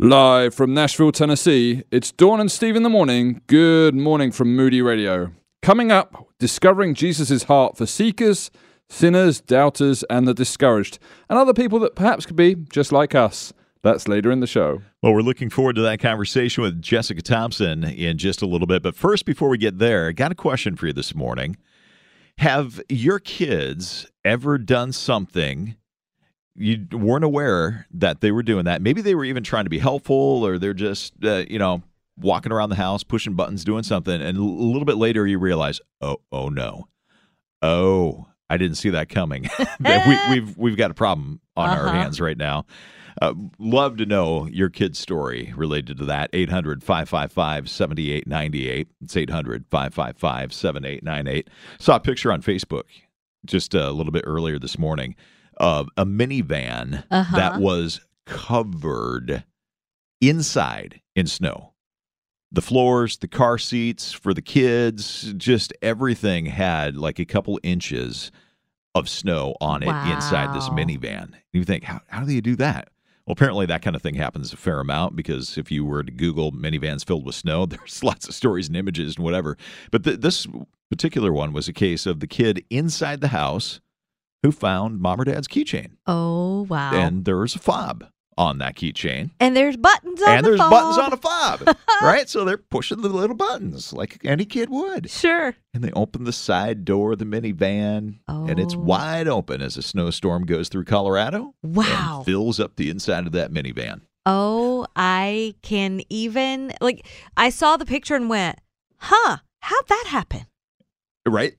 Live from Nashville, Tennessee, it's Dawn and Steve in the morning. Good morning from Moody Radio. Coming up, discovering Jesus' heart for seekers, sinners, doubters, and the discouraged, and other people that perhaps could be just like us. That's later in the show. Well, we're looking forward to that conversation with Jessica Thompson in just a little bit. But first, before we get there, I got a question for you this morning. Have your kids ever done something you weren't aware that they were doing that? Maybe they were even trying to be helpful, or they're just, uh, you know, walking around the house, pushing buttons, doing something, and a little bit later you realize, oh, oh no, oh, I didn't see that coming. we, we've we've got a problem on uh-huh. our hands right now. Uh, love to know your kid's story related to that. 800 555 7898. It's 800 555 7898. Saw a picture on Facebook just a little bit earlier this morning of a minivan uh-huh. that was covered inside in snow. The floors, the car seats for the kids, just everything had like a couple inches of snow on it wow. inside this minivan. And you think, how, how do they do that? Well, apparently that kind of thing happens a fair amount because if you were to Google minivans filled with snow, there's lots of stories and images and whatever. But th- this particular one was a case of the kid inside the house who found mom or dad's keychain. Oh, wow. And there's a fob on that keychain. And there's buttons on the fob. and the there's fob. buttons on a fob, right? So they're pushing the little buttons like any kid would. Sure. And they open the side door of the minivan, oh. and it's oh. wide open as a snowstorm goes through Colorado. Wow. fills up the inside of that minivan. Oh, I can even like I saw the picture and went, "Huh, how'd that happen?" Right?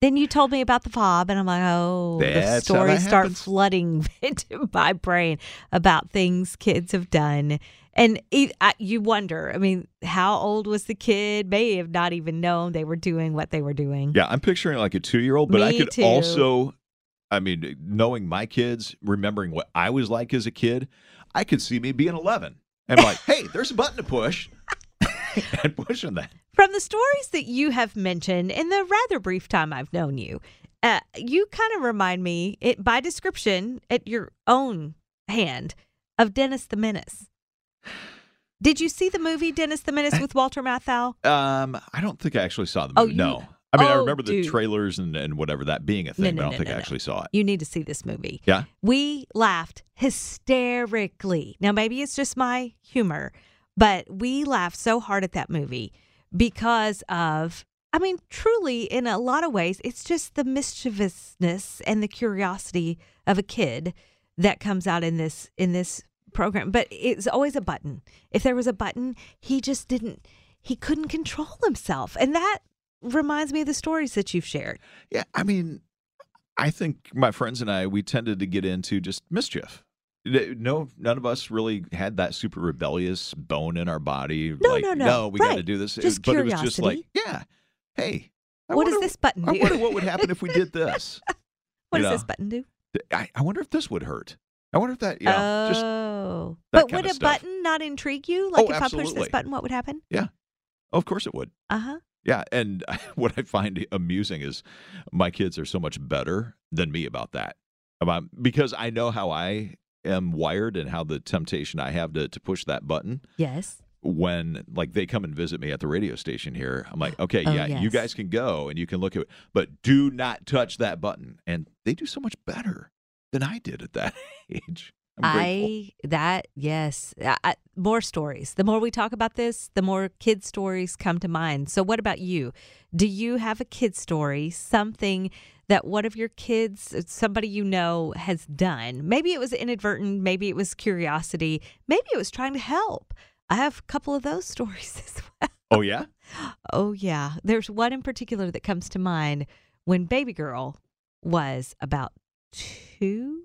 Then you told me about the fob, and I'm like, oh, That's the stories start happens. flooding into my brain about things kids have done. And it, I, you wonder, I mean, how old was the kid? May have not even known they were doing what they were doing. Yeah, I'm picturing like a two year old, but Me I could too. also, I mean, knowing my kids, remembering what I was like as a kid, I could see me being 11 and like, hey, there's a button to push. and pushing that. From the stories that you have mentioned in the rather brief time I've known you, uh, you kind of remind me, it by description, at your own hand, of Dennis the Menace. Did you see the movie Dennis the Menace with Walter Matthau? Um, I don't think I actually saw the Oh, movie. you- no. I mean, I Oh, remember the dude. trailers and, and whatever that being a thing, no, but I don't no, think no, I no. actually saw it. You need to see this movie. Yeah. We laughed hysterically. Now, maybe it's just my humor, but we laughed so hard at that movie because of, I mean, truly, in a lot of ways, it's just the mischievousness and the curiosity of a kid that comes out in this in this program. But it's always a button. If there was a button, he just didn't. He couldn't control himself, and that reminds me of the stories that you've shared. Yeah, I mean, I think my friends and I we tended to get into just mischief. No, none of us really had that super rebellious bone in our body. No, like, no, no. we got to do this. Just but it was just like, curiosity. yeah, hey, I What does this button I do? wonder what would happen if we did this. What You does this button do? I, I wonder if this would hurt. I wonder if that, you know, just oh, that but would a stuff. button not intrigue you? Like Oh, if I push this button, what would happen? oh, of course it would. Uh huh. Yeah, and what I find amusing is my kids are so much better than me about that. About because I know how I am wired and how the temptation I have to to push that button Yes. when like they come and visit me at the radio station here. I'm like, "Okay, Oh, yeah, you guys can go and you can look at it, but do not touch that button." And they do so much better than I did at that age. I that yes, I- more stories. The more we talk about this, the more kid stories come to mind. So, what about you? Do you have a kid story? Something that one of your kids, uh, somebody you know, has done? Maybe it was inadvertent. Maybe it was curiosity. Maybe it was trying to help. I have a couple of those stories as well. Oh yeah? Oh, yeah. There's one in particular that comes to mind when baby girl was about two.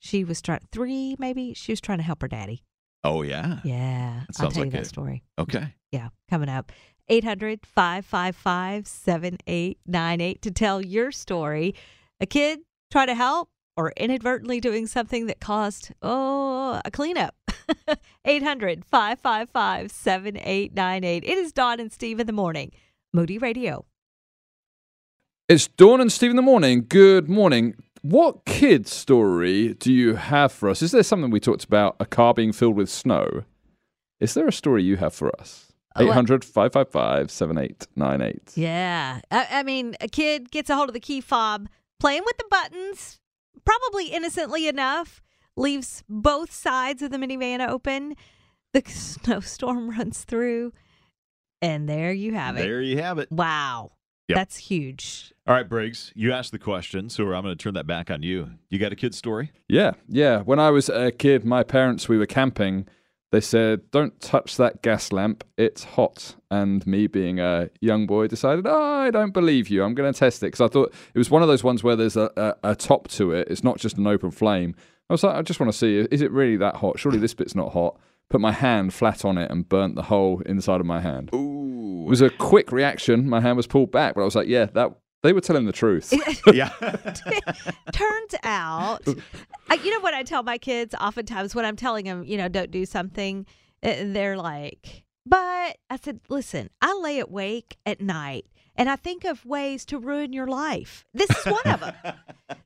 She was trying, three maybe. She was trying to help her daddy. Oh yeah. Yeah. That I'll sounds tell like you that story. Okay. Yeah. Coming up. 800 555 7898 to tell your story. A kid try to help or inadvertently doing something that caused, oh, a cleanup. 800 555 7898. It is Dawn and Steve in the morning. Moody Radio. It's Dawn and Steve in the morning. Good morning. What kid story do you have for us? Is there something we talked about, a car being filled with snow? Is there a story you have for us? Oh, 800 555 7898. Yeah. I, I mean, a kid gets a hold of the key fob, playing with the buttons, probably innocently enough, leaves both sides of the minivan open. The snowstorm runs through, and there you have it. There you have it. Wow. Yep. That's huge. All right, Briggs, you asked the question, so I'm going to turn that back on you. You got a kid story? Yeah, yeah. When I was a kid, my parents, we were camping. They said, Don't touch that gas lamp, it's hot. And me, being a young boy, decided, Oh, I don't believe you. I'm going to test it. Because I thought it was one of those ones where there's a, a, a top to it, it's not just an open flame. I was like, I just want to see, is it really that hot? Surely this bit's not hot. Put my hand flat on it and burnt the hole inside of my hand. Ooh. It was a quick reaction. My hand was pulled back, but I was like, Yeah, that they were telling the truth. yeah. Turns out, I, you know what I tell my kids oftentimes when I'm telling them, you know, don't do something, uh, they're like, but I said, listen, I lay awake at night and I think of ways to ruin your life. This is one of them.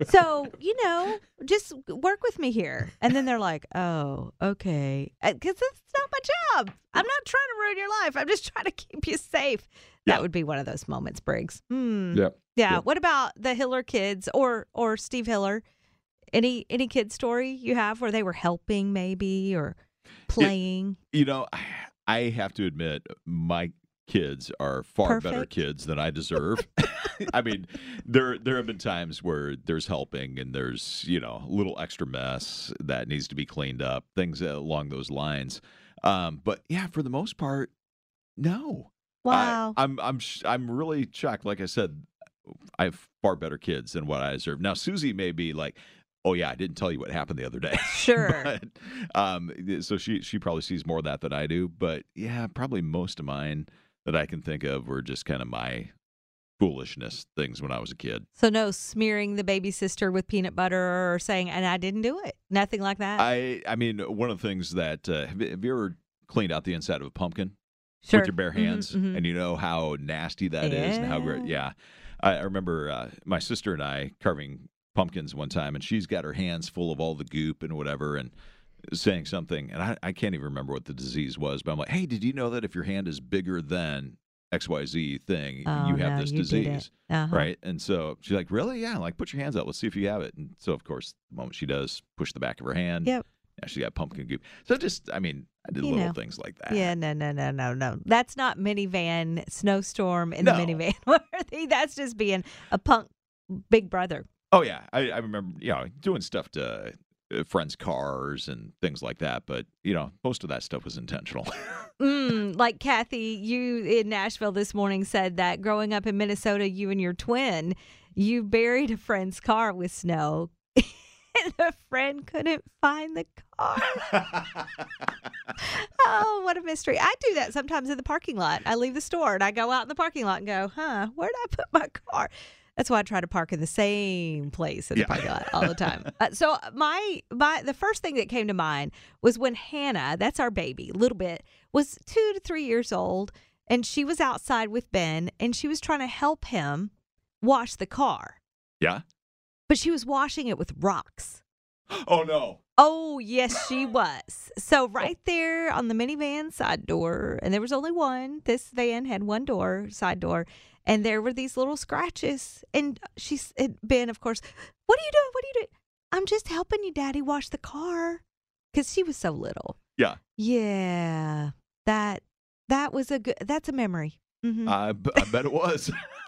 so, you know, just work with me here. And then they're like, oh, okay. Because it's not my job. I'm not trying to ruin your life. I'm just trying to keep you safe. That would be one of those moments, Briggs. Hmm. yeah. Yeah. Yeah. What about the Hiller kids or or Steve Hiller? Any any kid story you have where they were helping maybe or playing? You know, I have to admit, my kids are far better kids than I deserve. I mean, there there have been times where there's helping and there's you know a little extra mess that needs to be cleaned up, things along those lines. Um, but yeah, for the most part, no. Wow. I, I'm I'm sh- I'm really shocked. Like I said, I have far better kids than what I deserve. Now, Susie may be like, "Oh yeah, I didn't tell you what happened the other day." sure. but, um, so she she probably sees more of that than I do. But yeah, probably most of mine that I can think of were just kind of my foolishness things when I was a kid. so no smearing the baby sister with peanut butter or saying and I didn't do it. Nothing like that. I I mean, one of the things that uh, have, have you ever cleaned out the inside of a pumpkin sure. with your bare Mhm, hands, mhm. and you know how nasty that is, and how great. Yeah, I, I remember uh, my sister and I carving pumpkins one time, and she's got her hands full of all the goop and whatever, and saying something, and I, I can't even remember what the disease was, but I'm like, hey, did you know that if your hand is bigger than X Y Z thing, Oh, you have no, this you disease, Uh-huh. right? And so she's like, really? Yeah, like put your hands out, let's see if you have it. And so of course, the moment she does, push the back of her hand. Yep. Yeah, she got pumpkin goop. So just, I mean, I did You little know. things like that. Yeah, no, no, no, no, no. That's not minivan snowstorm in No. the minivan worthy. That's just being a punk big brother. Oh yeah, I, I remember you know doing stuff to uh, friends' cars and things like that. But you know, most of that stuff was intentional. Mm, like Kathy, you in Nashville this morning said that growing up in Minnesota, you and your twin, you buried a friend's car with snow, and the friend couldn't find the oh, what a mystery! I do that sometimes in the parking lot. I leave the store and I go out in the parking lot and go, "Huh, where did I put my car?" That's why I try to park in the same place in the Yeah. parking lot all the time. Uh, so my my the first thing that came to mind was when Hannah, that's our baby, little bit, was two to three years old, and she was outside with Ben, and she was trying to help him wash the car, yeah. but she was washing it with rocks. Oh no. Oh, yes, she was. So, right there on the minivan side door, and there was only one. This van had one door, side door, and there were these little scratches. And she's, and Ben, of course, what are you doing? What are you doing? I'm just helping you, Daddy, wash the car. Because she was so little. Yeah. Yeah. That, that was a good, that's a memory. hmm I, I bet it was.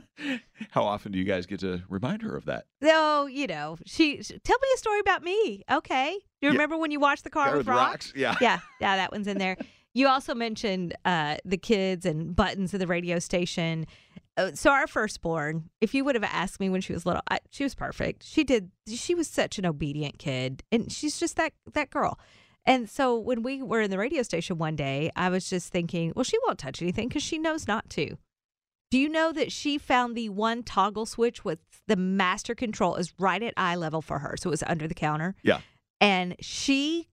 How often do you guys get to remind her of that? Oh, you know, she, she- tell me a story about me. Okay. Do you Yeah. remember when you watched the car Car with rocks? Yeah. yeah, yeah, that one's in there. You also mentioned uh, the kids and buttons of the radio station. Uh, so our firstborn, if you would have asked me when she was little, I, she was perfect. She did. She was such an obedient kid, and she's just that that girl. And so when we were in the radio station one day, I was just thinking, well, she won't touch anything because she knows not to. Do you know that she found the one toggle switch with the master control is right at eye level for her, so it was under the counter Yeah. and she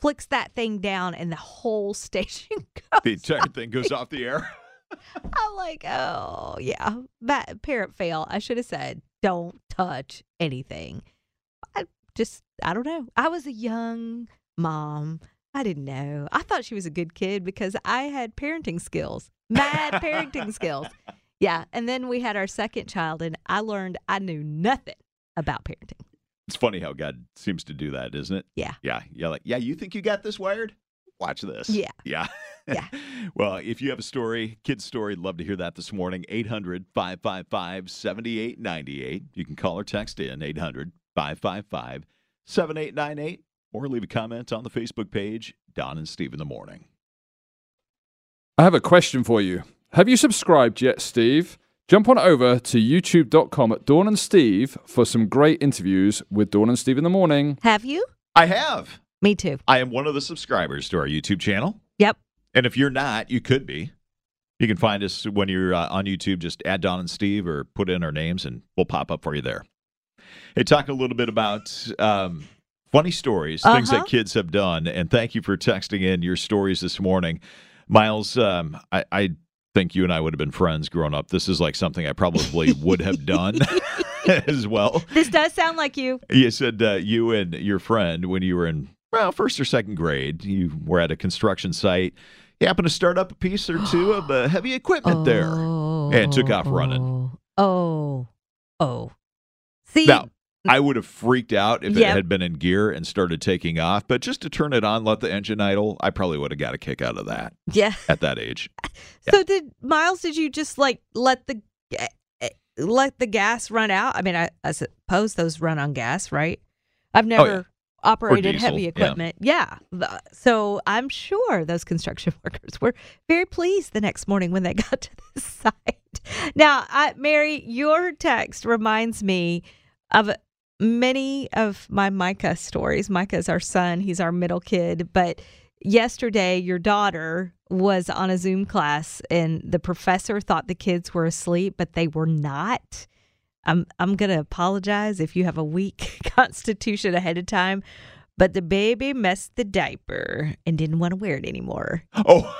flicks that thing down and the whole station goes The entire thing goes off the air. i'm like oh yeah that parent fail i should have said don't touch anything i just i don't know i was a young mom I didn't know. I thought she was a good kid because I had parenting skills, mad parenting skills. Yeah. And then we had our second child, and I learned I knew nothing about parenting. It's funny how God seems to do that, isn't it? Yeah. Yeah. Yeah. Like, yeah, you think you got this wired? Watch this. Yeah. Yeah. Yeah. well, if you have a story, kid's story, love to hear that this morning. 800 555 7898. You can call or text in 800 555 7898 or leave a comment on the Facebook page, Dawn and Steve in the Morning. I have a question for you. Have you subscribed yet, Steve? Jump on over to youtube.com at Dawn and Steve for some great interviews with Dawn and Steve in the morning. Have you? I have. Me too. I am one of the subscribers to our YouTube channel. Yep. And if you're not, you could be. You can find us when you're uh, on YouTube. Just add Dawn and Steve or put in our names, and we'll pop up for you there. Hey, talk a little bit about um, funny stories, things Uh-huh. that kids have done. And thank you for texting in your stories this morning. Miles, um, I, I think you and I would have been friends growing up. This is like something I probably would have done as well. This does sound like you. You said uh, you and your friend, when you were in well first or second grade, you were at a construction site. You happened to start up a piece or two of uh, heavy equipment there. and took off running. Oh. Oh. See, Now, I would have freaked out if it had been in gear and started taking off, but just to turn it on, let the engine idle, I probably would have got a kick out of that yeah. at that age. So did Miles? Did you just like let the eh, eh, let the gas run out? I mean, I, I suppose those run on gas, right? I've never Oh, yeah. operated diesel, heavy equipment. Yeah. The- So I'm sure those construction workers were very pleased the next morning when they got to the site. Now, I, Mary, your text reminds me of many of my Micah stories. Micah is our son, he's our middle kid. But yesterday, your daughter was on a Zoom class, and the professor thought the kids were asleep, but they were not. I'm I'm gonna apologize if you have a weak constitution ahead of time, but the baby messed the diaper and didn't want to wear it anymore. Oh,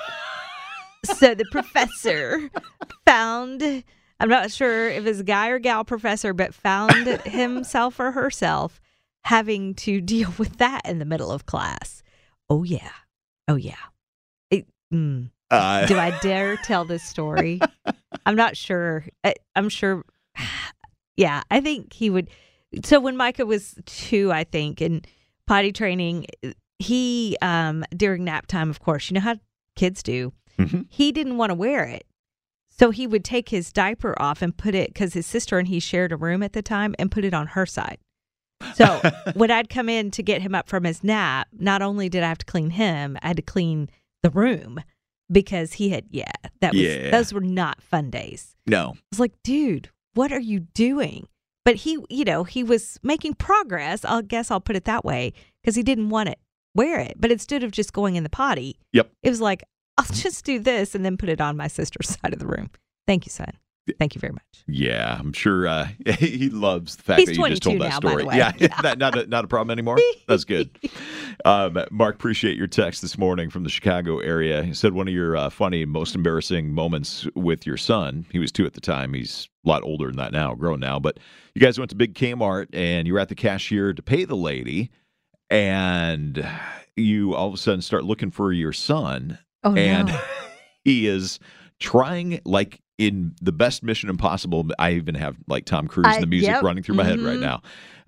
So the professor found I'm not sure if it's a guy or gal professor, but found himself or herself having to deal with that in the middle of class. Oh yeah. Oh yeah. It, mm. uh, Do I dare tell this story? I'm not sure. I, I'm sure. Yeah, I think he would. So when Micah was two, I think, in potty training, he um during nap time, of course, you know how kids do. Mhm. He didn't want to wear it. So he would take his diaper off and put it because his sister and he shared a room at the time and put it on her side. So when I'd come in to get him up from his nap, not only did I have to clean him, I had to clean the room because he had yeah, that was Yeah. those were not fun days. no. I was like, dude, what are you doing? But he, you know, he was making progress. I guess I'll put it that way because he didn't want to wear it. But instead of just going in the potty, Yep. it was like, I'll just do this and then put it on my sister's side of the room. Thank you, son. Thank you very much. Yeah, I'm sure uh, he loves the fact He's that you just told that now, story. Yeah, Yeah. that, not a, not a problem anymore. That's good. Um, Mark, appreciate your text this morning from the Chicago area. He said one of your uh, funny, most embarrassing moments with your son. He was two at the time. He's a lot older than that now, grown now. But you guys went to Big Kmart and you were at the cashier to pay the lady, and you all of a sudden start looking for your son Oh, and no. he is trying like in the best mission impossible i even have like tom cruise I- and the music yep. running through my head right Mhm. now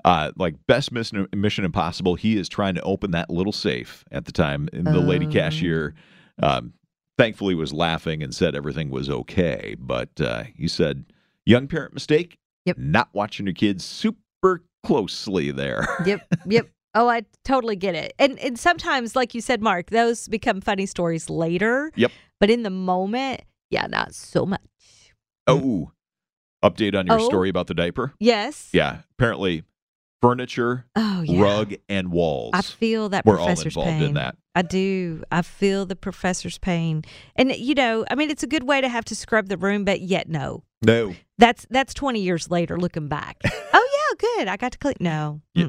uh, like best mission, mission impossible he is trying to open that little safe at the time and the lady Oh. cashier um, thankfully was laughing and said everything was okay but uh, he said young parent mistake Yep. not watching your kids super closely there Yep. Yep. Oh, I totally get it. And and sometimes, like you said, Mark, those become funny stories later. Yep. But in the moment, yeah, not so much. oh update on your Oh. story about the diaper Yes. yeah apparently furniture Oh, yeah. rug and walls. I feel that We're all professor's involved pain. in that. I do. I feel the professor's pain. And you know, I mean it's a good way to have to scrub the room, but yet no. No. That's that's 20 years later looking back. oh yeah, good. I got to clean. No. Yeah.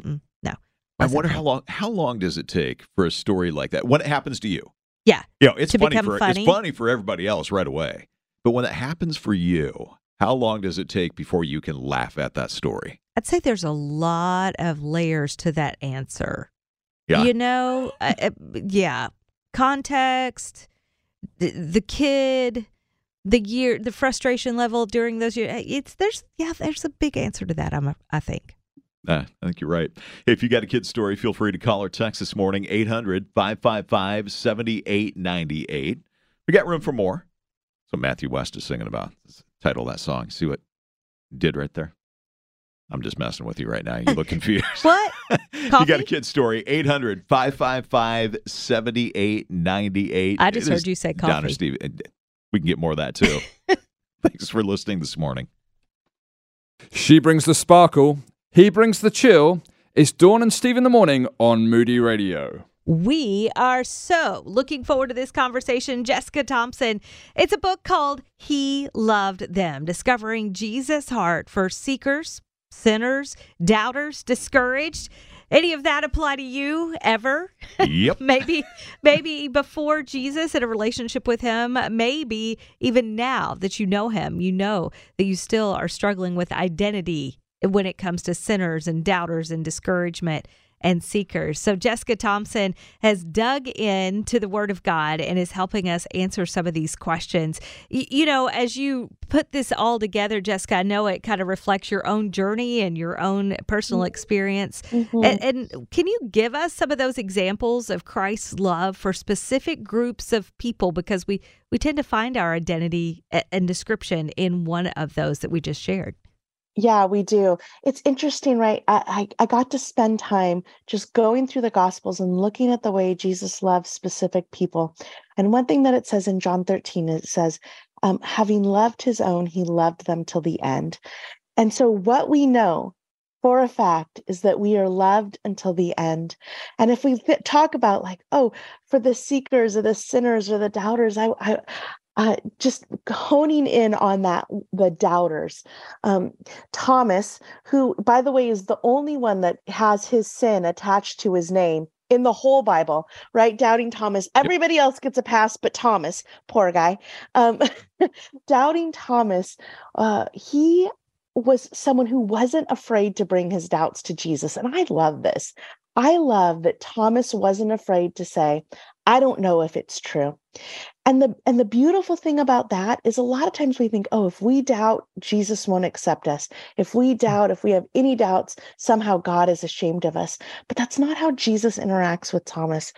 I wonder how long how long does it take for a story like that when it happens to you? Yeah. You know, it's To funny for funny. it's funny for everybody else right away. But when that happens for you, how long does it take before you can laugh at that story? I'd say there's a lot of layers to that answer. Yeah. You know, uh, uh, yeah. Context, the, the kid, the year, the frustration level during those years. It's there's yeah, there's a big answer to that. I'm a, I think. Uh, I think you're right. If you got a kid story, feel free to call or text this morning 800 555 7898. We got room for more. That's what Matthew West is singing about. Title of that song. See what did right there? I'm just messing with you right now. You look confused. what? you got a kid story. 800 555 7898. I just heard you say coffee. Donna Steve. We can get more of that too. Thanks for listening this morning. She brings the sparkle, he brings the chill. It's Dawn and Steve in the morning on Moody Radio. We are so looking forward to this conversation. Jessica Thompson. It's a book called He Loved Them Discovering Jesus' Heart for Seekers, Sinners, Doubters, Discouraged. Any of that apply to you ever? Yep. maybe maybe before Jesus in a relationship with him, maybe even now that you know him, you know that you still are struggling with identity when it comes to sinners and doubters and discouragement and seekers. So Jessica Thompson has dug into the Word of God and is helping us answer some of these questions. Y- you know, as you put this all together, Jessica, I know it kind of reflects your own journey and your own personal experience. Mm-hmm. And, and can you give us some of those examples of Christ's love for specific groups of people? Because we we tend to find our identity and description in one of those that we just shared. Yeah, we do. It's interesting, right? I, I, I got to spend time just going through the Gospels and looking at the way Jesus loves specific people. And one thing that it says in John 13, it says, um, having loved his own, he loved them till the end. And so, what we know for a fact is that we are loved until the end. And if we th- talk about, like, oh, for the seekers or the sinners or the doubters, I, I, uh, just honing in on that the doubters. Um, thomas who by the way is the only one that has his sin attached to his name in the whole bible right? Doubting thomas. Everybody else gets a pass but thomas poor guy. Um, doubting thomas uh, he was someone who wasn't afraid to bring his doubts to jesus. And i love this. I love that Thomas wasn't afraid to say, I don't know if it's true. And the and the beautiful thing about that is a lot of times we think, oh, if we doubt, Jesus won't accept us. If we mm. doubt, if we have any doubts, somehow God is ashamed of us. But that's not how Jesus interacts with Thomas.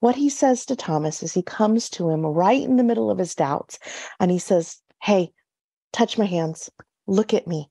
What he says to Thomas is he comes to him right in the middle of his doubts and he says, Hey, touch my hands. Look at me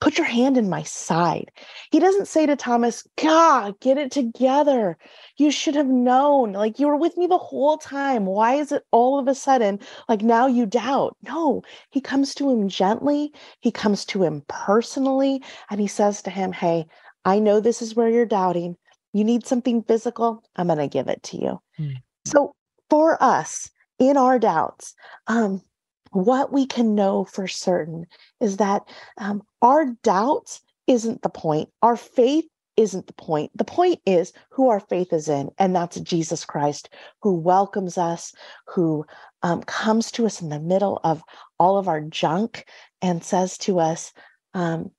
put your hand in my side. He doesn't say to Thomas, God, get it together. You should have known. Like you were with me the whole time. Why is it all of a sudden like now you doubt? No, he comes to him gently. He comes to him personally. And he says to him, Hey, I know this is where you're doubting. You need something physical. I'm going to give it to you. Mm. So for us in our doubts, um, what we can know for certain is that um, our doubt isn't the point. Our faith isn't the point. The point is who our faith is in, and that's Jesus Christ, who welcomes us, who um, comes to us in the middle of all of our junk and says to us, um,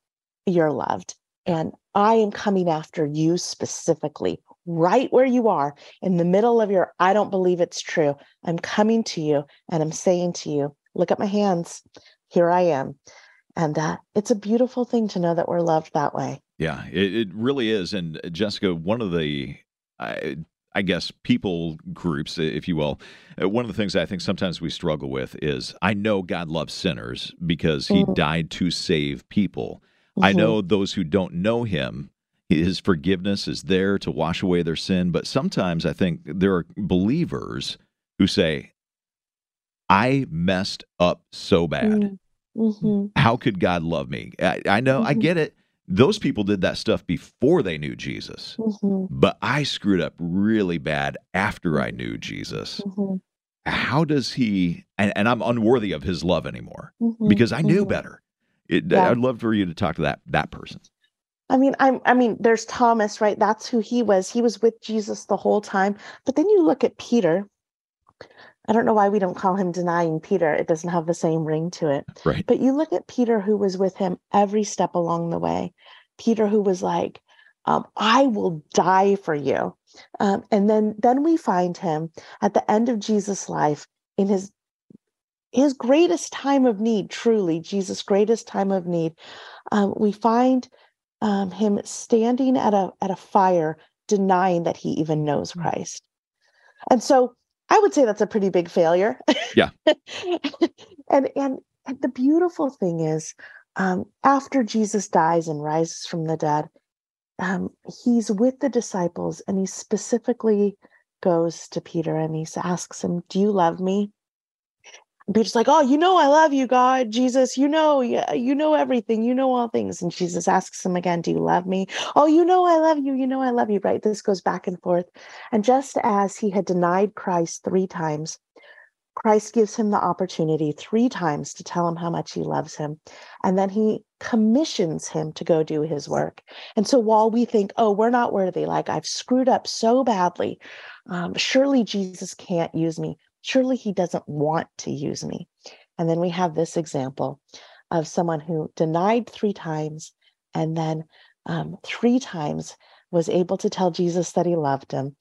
You're loved. And I am coming after you specifically, right where you are, in the middle of your, I don't believe it's true. I'm coming to you and I'm saying to you, look at my hands. Here I am. And uh, it's a beautiful thing to know that we're loved that way. Yeah, it, it really is. And uh, Jessica, one of the, I, I guess, people groups, if you will, uh, one of the things I think sometimes we struggle with is I know God loves sinners because he mm-hmm. died to save people. Mm-hmm. I know those who don't know him, his forgiveness is there to wash away their sin. But sometimes I think there are believers who say, I messed up so bad. Mm-hmm. How could God love me? I, I know, mm-hmm. I get it. Those people did that stuff before they knew Jesus, mm-hmm. but I screwed up really bad after I knew Jesus. Mm-hmm. How does he, and, and, I'm unworthy of his love anymore mm-hmm. because I knew mm-hmm. better. It, yeah. I'd love for you to talk to that that person. I mean, I'm I mean, there's Thomas, right? That's who he was. He was with Jesus the whole time. But then you look at Peter, I don't know why we don't call him denying Peter. It doesn't have the same ring to it. Right. But you look at Peter, who was with him every step along the way. Peter, who was like, um, I will die for you. Um, and then, then we find him at the end of Jesus' life in his his greatest time of need, truly, Jesus' greatest time of need. Um, we find um, him standing at a at a fire, denying that he even knows Hmm. Christ. And so, I would say that's a pretty big failure. Yeah. and and and the beautiful thing is, um, after Jesus dies and rises from the dead, um, he's with the disciples, and he specifically goes to Peter and he asks him, "Do you love me?" And just like, "Oh, you know I love you, God, Jesus. You know, yeah, you know everything. You know all things." And Jesus asks him again, "Do you love me?" "Oh, you know I love you. You know I love you." Right? This goes back and forth. And just as he had denied Christ three times, Christ gives him the opportunity three times to tell him how much he loves him. And then he commissions him to go do his work. And so while we think, oh, we're not worthy, like I've screwed up so badly, um, surely Jesus can't use me. Surely he doesn't want to use me. And then we have this example of someone who denied three times and then um, three times was able to tell Jesus that he loved him.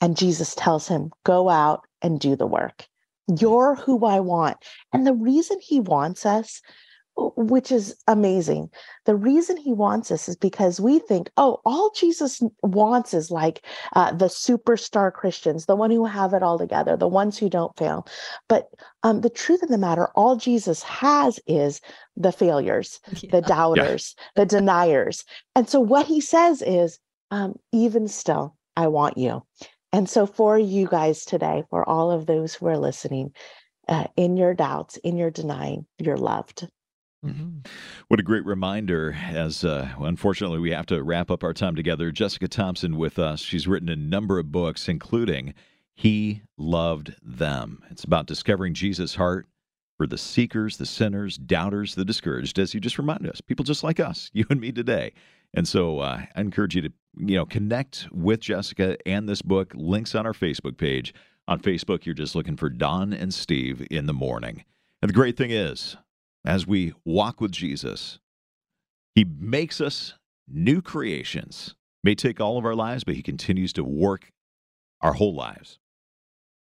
And Jesus tells him, go out and do the work. You're who I want. And the reason he wants us, which is amazing, the reason he wants us is because we think, oh, all Jesus wants is like uh, the superstar Christians, the one who have it all together, the ones who don't fail. But um, the truth of the matter, all Jesus has is the failures, the doubters, the deniers. And so what he says is, um, even still, I want you. And so, for you guys today, for all of those who are listening, uh, in your doubts, in your denying, you're loved. What a great reminder. As uh, unfortunately, we have to wrap up our time together. Jessica Thompson with us. She's written a number of books, including He Loved Them. It's about discovering Jesus' heart for the seekers, the sinners, doubters, the discouraged, as you just reminded us, people just like us, you and me today. And so uh, I encourage you to, you know, connect with Jessica and this book. Links on our Facebook page. On Facebook, you're just looking for Dawn and Steve in the morning. And the great thing is, as we walk with Jesus, He makes us new creations. May take all of our lives, but He continues to work our whole lives